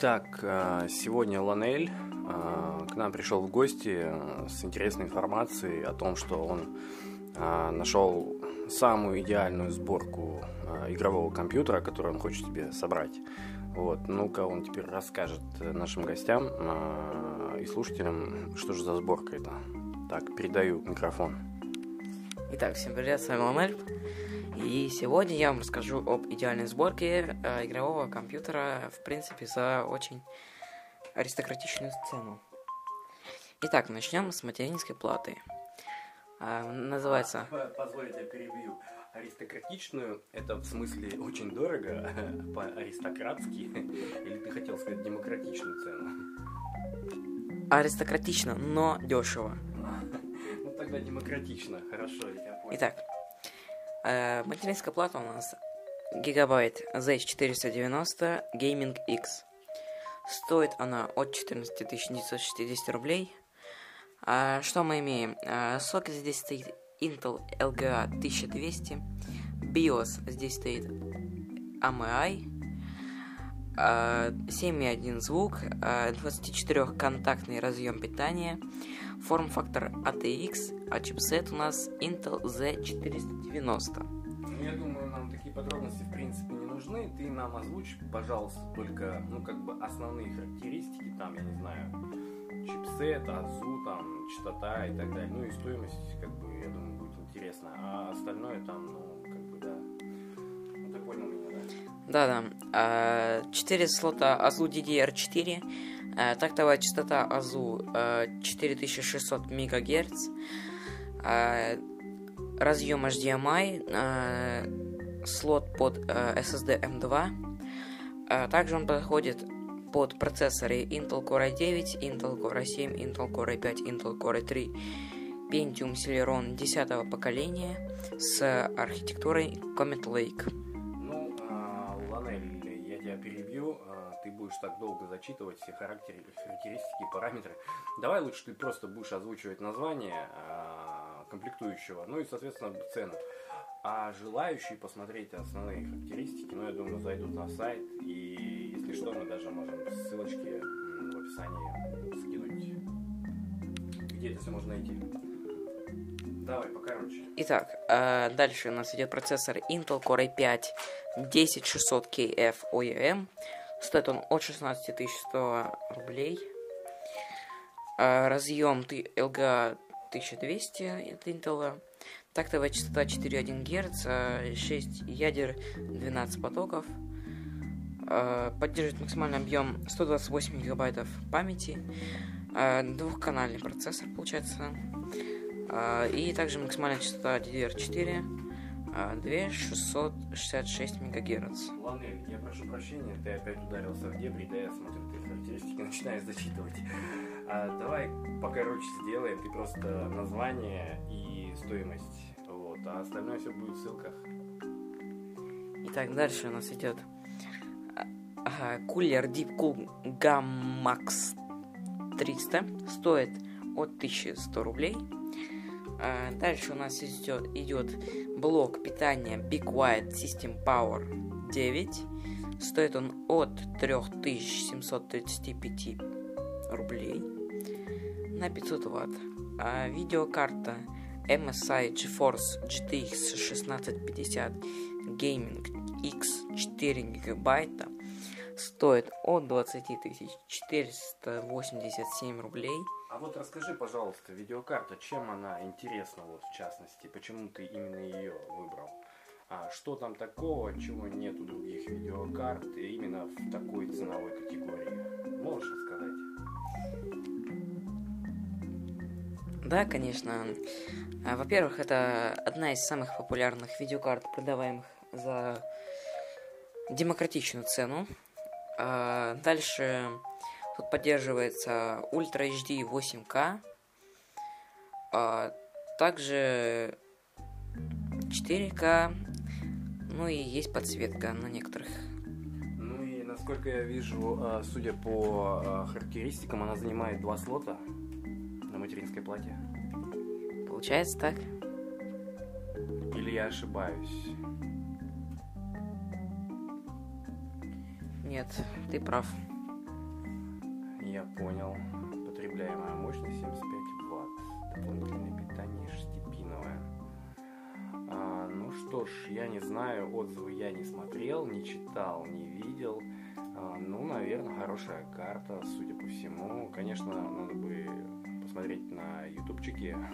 Итак, э, сегодня Ланель э, к нам пришел в гости э, с интересной информацией о том, что он нашел самую идеальную сборку игрового компьютера, который он хочет себе собрать. Вот. Ну-ка, он теперь расскажет нашим гостям и слушателям, что же за сборка это. Так, передаю микрофон. Итак, всем привет, с вами Ланель. И сегодня я вам расскажу об идеальной сборке э, игрового компьютера, в принципе, за очень аристократичную цену. Итак, начнем с материнской платы. Э, называется... Позвольте, перебью. Аристократичную, это в смысле очень дорого, по-аристократски, или ты хотел сказать демократичную цену? Аристократично, но дешево. Ну тогда демократично, хорошо, я понял. Итак, Э, материнская плата у нас Gigabyte Z490 Gaming X. Стоит она от 14 960 рублей. А, что мы имеем? А, сокет здесь стоит Intel LGA 1200. BIOS здесь стоит AMI. А, 7.1 звук, а, 24-контактный разъем питания, форм-фактор ATX, а чипсет у нас Intel Z490. Ну, я думаю, нам такие подробности в принципе не нужны. Ты нам озвучь, пожалуйста, только, ну, как бы основные характеристики, там, я не знаю, чипсет, АЗУ, там, частота и так далее. Ну и стоимость, как бы, я думаю, будет интересно. А остальное там, ну, как бы, да. Ну, ты понял меня, да? Да-да. 4 а, слота AZU DDR4 Э, тактовая частота АЗУ 4600 МГц. Разъем HDMI, слот под SSD M2. Также он подходит под процессоры Intel Core i9, Intel Core i7, Intel Core i5, Intel Core i3, Pentium Celeron 10 поколения с архитектурой Comet Lake. Будешь так долго зачитывать все характеристики, параметры. Давай лучше ты просто будешь озвучивать название э, комплектующего, ну и, соответственно, цену. А желающие посмотреть основные характеристики, ну, я думаю, зайдут на сайт. И если что, мы даже можем ссылочки в описании скинуть. Где это все можно найти? Давай, покороче. Итак, э, дальше у нас идет процессор Intel Core i5 10600KF OEM Стоит он от 16 100 рублей. А, разъем LGA 1200 от Intel. Тактовая частота 4,1 Гц, 6 ядер, 12 потоков. А, поддерживает максимальный объем 128 гигабайтов памяти. А, двухканальный процессор получается. А, и также максимальная частота DDR4 2666 мегагерц. Ланель, я прошу прощения, ты опять ударился в дебри, да я смотрю, ты характеристики начинаешь зачитывать. А, давай покороче сделаем, ты просто название и стоимость, вот, а остальное все будет в ссылках. Итак, дальше у нас идет ага, кулер Deep Cool Gammax 300, стоит от 1100 рублей. А, дальше у нас идет, идет блок питания Big White System Power 9. Стоит он от 3735 рублей на 500 ватт. А видеокарта MSI GeForce GTX 1650 Gaming X 4 гигабайта стоит от 20 487 рублей. А вот расскажи, пожалуйста, видеокарта, чем она интересна, вот в частности, почему ты именно ее выбрал? А что там такого, чего нет у других видеокарт, именно в такой ценовой категории? Можешь рассказать? Да, конечно. А, во-первых, это одна из самых популярных видеокарт, продаваемых за демократичную цену. А, дальше тут поддерживается Ultra HD 8K. А, также 4К. Ну и есть подсветка на некоторых. Ну и насколько я вижу, а, судя по характеристикам, она занимает два слота на материнской плате. Получается так. Или я ошибаюсь? Нет, ты прав. Я понял. Потребляемая мощность 75 ватт. Дополнительное питание шестипиновое. А, ну что ж, я не знаю, отзывы я не смотрел, не читал, не видел. А, ну, наверное, хорошая карта, судя по всему. Конечно, надо бы посмотреть на ютубчике.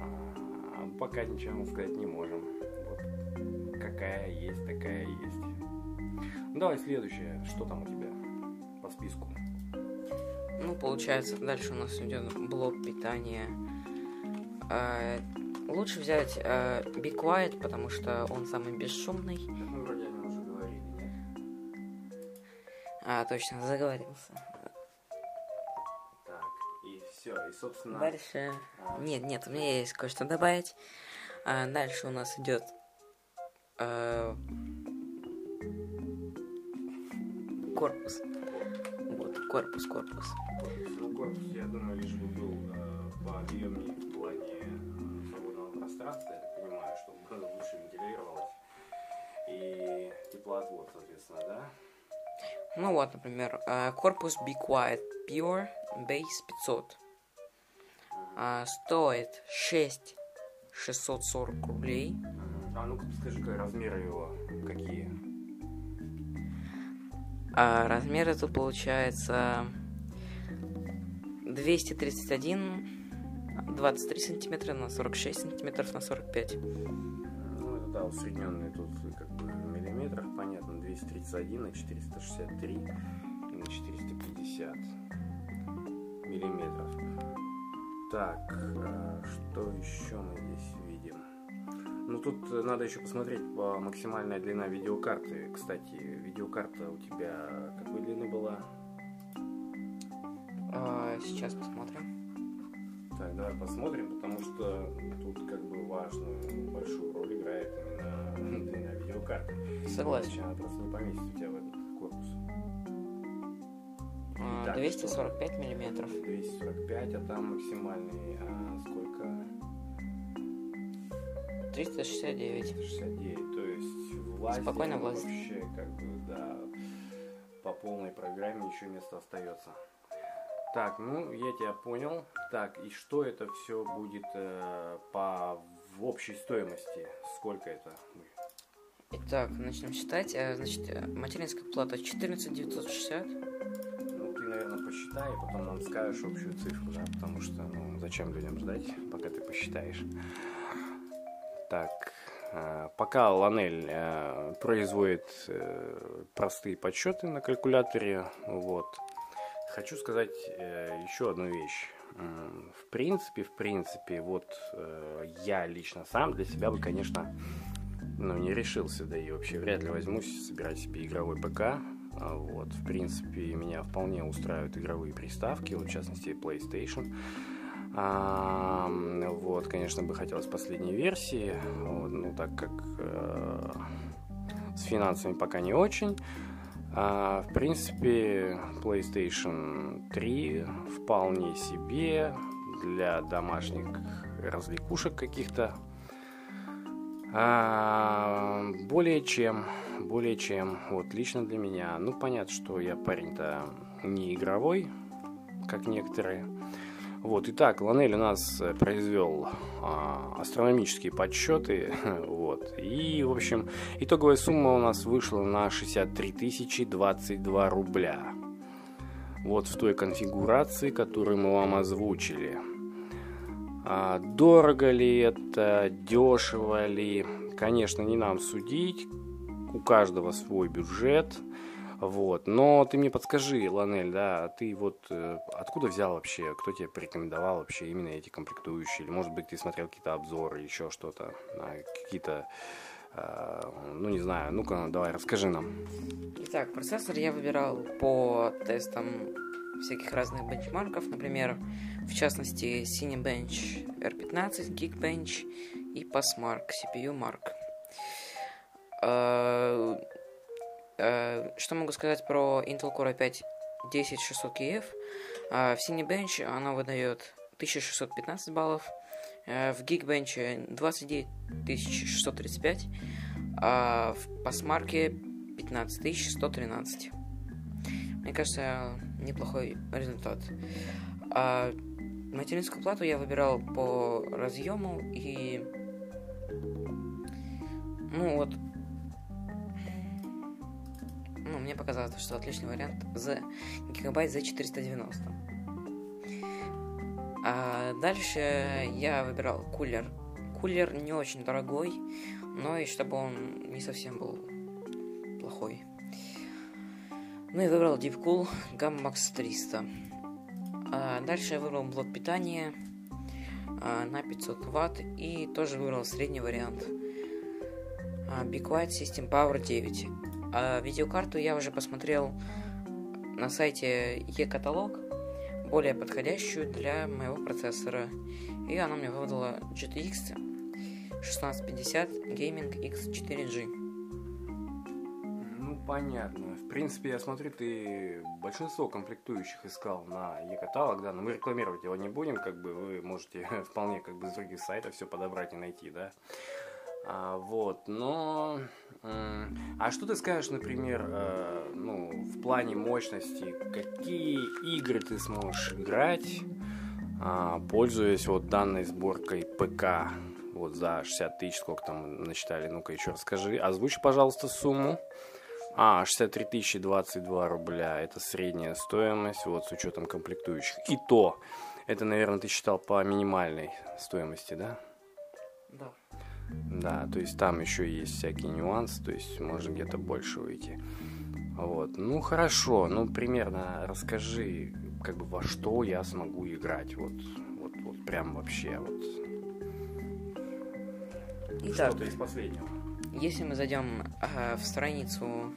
А, пока ничего сказать не можем. Вот какая есть, такая есть. Ну, давай следующее. Что там у тебя по списку? Ну, получается, дальше у нас идет блок питания. А, лучше взять а, Be Quiet, потому что он самый бесшумный. Мы вроде о нем уже говорили, нет? А, точно, заговорился. Так, и все. И, собственно... Дальше... а, Нет, нет, у меня есть кое-что добавить. А, дальше у нас идет а, корпус. Корпус, корпус. Ну, корпус, я думаю, лишь бы был э, пообъемнее в плане э, свободного пространства, я так понимаю, чтобы лучше вентилировалось. И теплоотвод, соответственно, да? Ну вот, например, а, корпус Be Quiet Pure Base 500. А, стоит 6 640 рублей. А ну-ка скажи-ка размеры его какие? А размеры тут получается 231 23 сантиметра на 46 сантиметров на 45. Ну, это да, усредненные тут как бы в миллиметрах, понятно, 231 на 463 и на 450 миллиметров. Так, а, что еще мы здесь видим? Ну, тут э, надо еще посмотреть по максимальная длина видеокарты. Кстати, видеокарта у тебя какой длины была? А, сейчас посмотрим. Так, давай посмотрим, потому что тут как бы важную большую роль играет именно длина видеокарты. Согласен. Иначе она просто не поместится у тебя в этот корпус. А, Так, 245 миллиметров. 245, а там максимальный а, сколько? 369. 69. То есть власть Спокойно влазит. вообще как бы да по полной программе еще место остается. Так, ну я тебя понял. Так, и что это все будет э, по в общей стоимости? Сколько это? Итак, начнем считать. А, Значит, э, материнская плата 14 960. Ну, ты, наверное, посчитай, и потом нам скажешь общую цифру, да, потому что, ну, зачем людям ждать, пока ты посчитаешь. Э, пока Ланель э, производит э, простые подсчеты на калькуляторе, вот, хочу сказать э, еще одну вещь. В принципе, в принципе, вот я лично сам для себя бы, конечно, ну, не решился, да и вообще вряд ли возьмусь собирать себе игровой ПК. А, Вот, в принципе, меня вполне устраивают игровые приставки, в частности, PlayStation. А, вот, конечно, бы хотелось последней версии, вот, ну, так как э, с финансами пока не очень. А, в принципе, PlayStation 3 вполне себе для домашних развлекушек каких-то. А, более чем, более чем, вот лично для меня. Ну, понятно, что я парень-то не игровой, как некоторые. Вот, итак, Ланель у нас э, произвел а, астрономические подсчеты, вот, и, в общем, итоговая сумма у нас вышла на 63 тысячи 22 рубля. Вот в той конфигурации, которую мы вам озвучили. А, дорого ли это, дешево ли, конечно, не нам судить, у каждого свой бюджет, вот. Но ты мне подскажи, Ланель, да, ты вот э, откуда взял вообще, кто тебе порекомендовал вообще именно эти комплектующие? Или, может быть, ты смотрел какие-то обзоры, еще что-то, а, какие-то, э, ну, не знаю, ну-ка, давай, расскажи нам. Итак, процессор я выбирал по тестам всяких разных бенчмарков, например, в частности, Cinebench R15, Geekbench и Passmark CPU Mark. Э, э, Что могу сказать про Intel Core i5 10600KF? Э, В Cinebench она выдает 1615 баллов, э, в Geekbench 29635, а в Passmark 15113. Мне кажется, неплохой результат. А материнскую плату я выбирал по разъему и... Ну вот... мне показалось, что отличный вариант за гигабайт за 490. А дальше я выбирал кулер. Кулер не очень дорогой, но и чтобы он не совсем был плохой. Ну и выбрал DeepCool Gamma Max 300. А дальше я выбрал блок питания а, на 500 ватт и тоже выбрал средний вариант. А, Big White System Power 9. А видеокарту я уже посмотрел на сайте e-каталог более подходящую для моего процессора. И она мне выдала GTX 1650 Gaming X4G. Ну, понятно. В принципе, я смотрю, ты большинство комплектующих искал на e-каталог, да, но мы рекламировать его не будем, как бы вы можете вполне как бы с других сайтов все подобрать и найти, да. А, вот, но... А что ты скажешь, например, э, ну, в плане мощности, какие игры ты сможешь играть, э, пользуясь вот данной сборкой ПК, вот за 60 тысяч, сколько там начитали, ну-ка еще расскажи, озвучи, пожалуйста, сумму. А, 63 тысячи 22 рубля, это средняя стоимость, вот с учетом комплектующих. И то, это, наверное, ты считал по минимальной стоимости, да? Да. Да, то есть там еще есть всякие нюансы, то есть можно где-то больше выйти. Вот, ну хорошо, ну примерно расскажи, как бы во что я смогу играть, вот, вот, вот прям вообще, вот. Итак, Что-то из последнего. если мы зайдем э, в страницу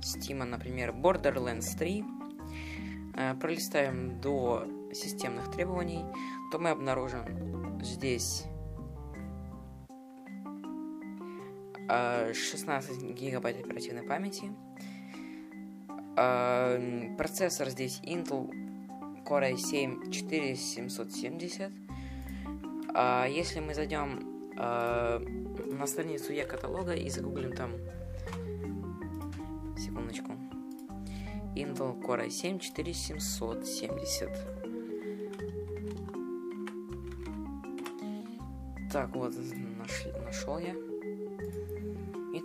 Steam, например, Borderlands 3, э, пролистаем до системных требований, то мы обнаружим здесь 16 гигабайт оперативной памяти. Э, процессор здесь Intel Core i7 4770. А если мы зайдем э, на страницу e-каталога и загуглим там секундочку Intel Core i7 4770 так вот нашел я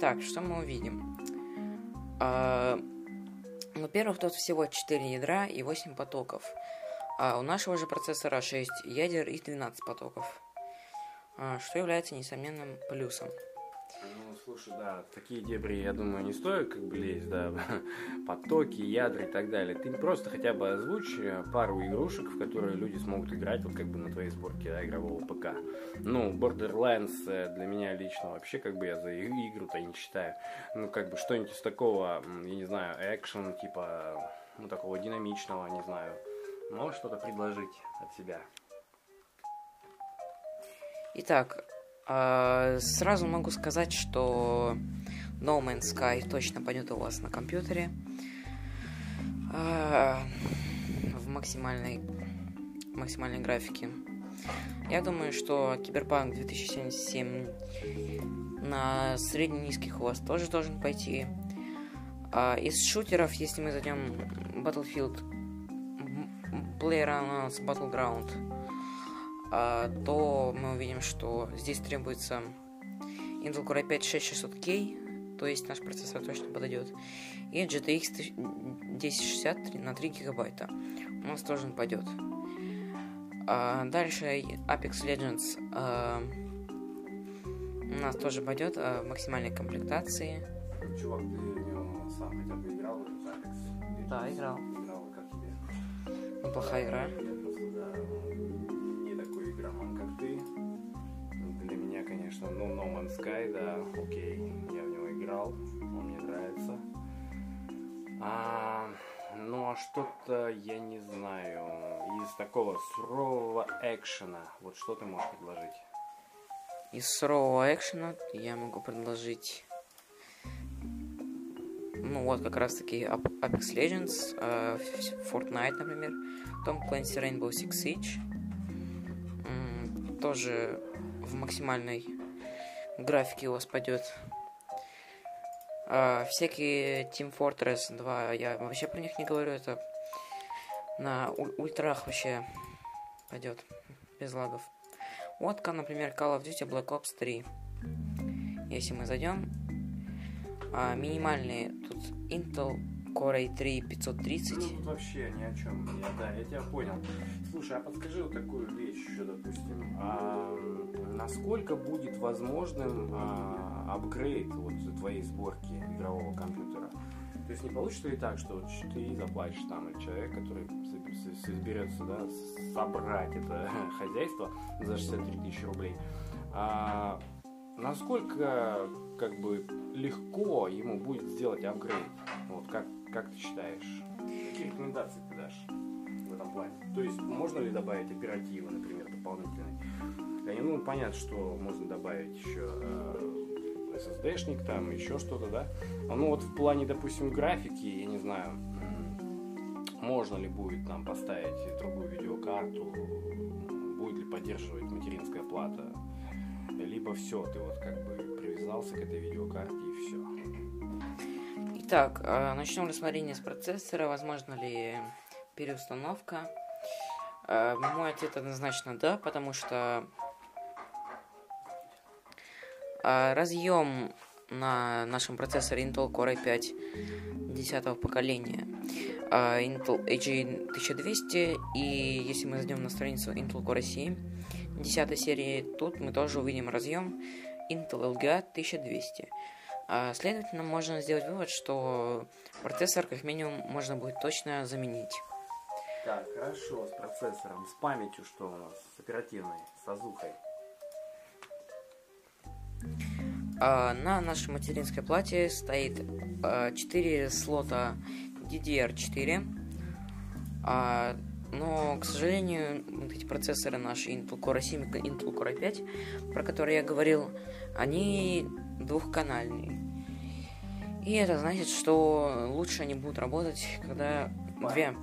итак что мы увидим? А, во-первых тут всего 4 ядра и 8 потоков. А у нашего же процессора 6 ядер и 12 потоков. А, что является несомненным плюсом. Слушай, да, такие дебри, я думаю, не стоит как бы лезть, да, потоки, ядра и так далее. Ты просто хотя бы озвучь э, пару игрушек, в которые люди смогут играть, вот как бы на твоей сборке да, игрового ПК. Ну, Borderlands э, для меня лично вообще как бы я за игру-то не считаю. Ну, как бы что-нибудь из такого, я не знаю, экшен, типа, ну, такого динамичного, не знаю. Можешь что-то предложить от себя? Итак, сразу могу сказать, что No Man's Sky точно пойдет у вас на компьютере э, в максимальной, максимальной графике. Я думаю, что Киберпанк 2077 на средне-низких у вас тоже должен пойти. А из шутеров, если мы зайдем Battlefield PlayerUnknown's Battleground, а, то мы увидим, что здесь требуется Intel Core i5 6600K, то есть наш процессор точно подойдет, и GTX 1060 на 3 гигабайта. У нас тоже пойдет. А дальше Apex Legends а, у нас тоже пойдет а, в максимальной комплектации. Чувак, ты него сам хотя бы играл в Apex? Да, играл. Играл, как тебе? Неплохая игра. Я просто, да, такой игроман, как ты. Для меня, конечно, ну, No Man's Sky, да, окей, я в него играл, он мне нравится. А, ну, а что-то, я не знаю, из такого сурового экшена, вот что ты можешь предложить? Из сурового экшена я могу предложить ну вот как раз таки Apex Legends, э, Fortnite, например, Tom Clancy Rainbow Six Siege, тоже в максимальной графике у вас пойдет. А, всякие Team Fortress 2, я вообще про них не говорю, это на ультрах вообще пойдет без лагов. Вот, например, Call of Duty Black Ops 3. Если мы зайдем, а, минимальные тут Intel Core i3 530. Ну, вообще ни о чем. Я, да, я тебя понял. Слушай, а подскажи вот такую вещь еще, допустим. А, насколько будет возможным а, апгрейд вот твоей сборки игрового компьютера? То есть не получится ли так, что ты заплатишь там, человек, который соберется да, собрать это хозяйство за 63 тысячи рублей, а, насколько как бы легко ему будет сделать апгрейд? Вот как, как ты считаешь? Какие рекомендации ты дашь в этом плане? То есть можно ли добавить оперативы, например, дополнительные? Ну, понятно, что можно добавить еще э, SSD-шник, там еще что-то, да? Ну вот в плане, допустим, графики, я не знаю, можно ли будет нам поставить другую видеокарту, будет ли поддерживать материнская плата, либо все, ты вот как бы привязался к этой видеокарте и все. Итак, э, начнем рассмотрение с процессора, возможно ли переустановка. Э, мой ответ однозначно да, потому что э, разъем на нашем процессоре Intel Core i5 10 поколения Intel AG 1200 и если мы зайдем на страницу Intel Core i7 10 серии, тут мы тоже увидим разъем Intel LGA 1200. А, следовательно, можно сделать вывод, что процессор как минимум можно будет точно заменить. Так, хорошо, с процессором, с памятью что у нас, с оперативной, с азухой? А, на нашей материнской плате стоит а, 4 слота DDR4. А, но, к сожалению, вот эти процессоры наши Intel Core 7 и Intel Core 5, про которые я говорил, они двухканальные. И это значит, что лучше они будут работать, когда две,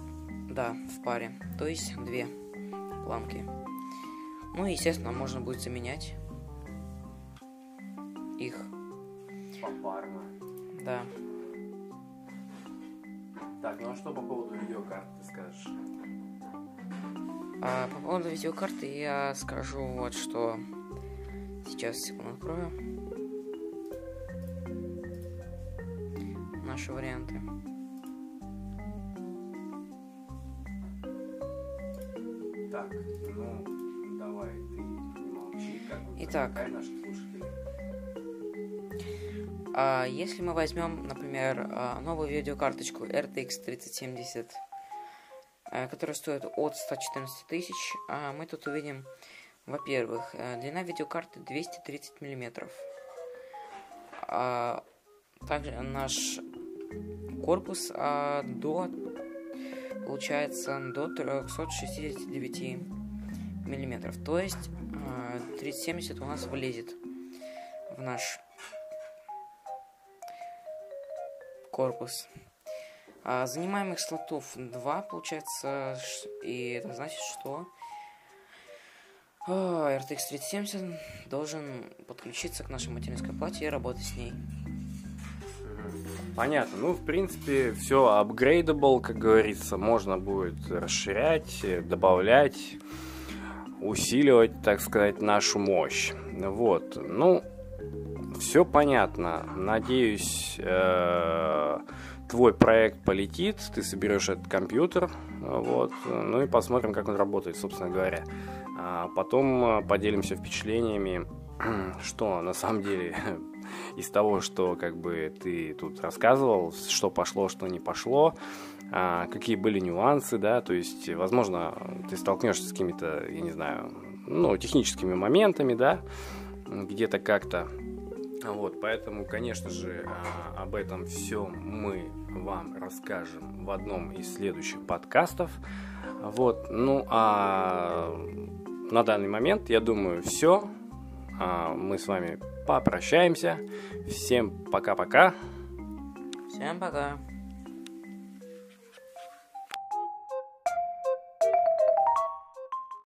да, в паре, то есть две планки. Ну и, естественно, можно будет заменять их. Попарно. Да. Так, ну а что по поводу видеокарт ты скажешь? А по поводу видеокарты я скажу вот что. Сейчас, секунду, открою. Наши варианты. Так, ну, давай, ты не молчи, как Итак. А если мы возьмем, например, а, новую видеокарточку RTX 3070, а, которая стоит от 114 тысяч, а мы тут увидим, во-первых, э, длина видеокарты 230 миллиметров. Также наш корпус а, до получается до 369 миллиметров. То есть а, 3070 у нас влезет в наш корпус. А, занимаемых слотов 2, получается, и это значит, что а, RTX 3070 должен подключиться к нашей материнской плате и работать с ней. Понятно. Ну, в принципе, все upgradable, как говорится, можно будет расширять, добавлять, усиливать, так сказать, нашу мощь. Вот. Ну, все понятно. Надеюсь, э, твой проект полетит, ты соберешь этот компьютер, вот, ну и посмотрим, как он работает, собственно говоря. А потом э, поделимся впечатлениями, что на самом деле из того, что как бы ты тут рассказывал, что пошло, что не пошло, а, какие были нюансы, да, то есть, возможно, ты столкнешься с какими-то, я не знаю, ну, техническими моментами, да, где-то как-то. Вот, поэтому, конечно же, а, об этом все мы вам расскажем в одном из следующих подкастов. Вот, ну а на данный момент, я думаю, все. А, мы с вами попрощаемся. Всем пока-пока. Всем пока.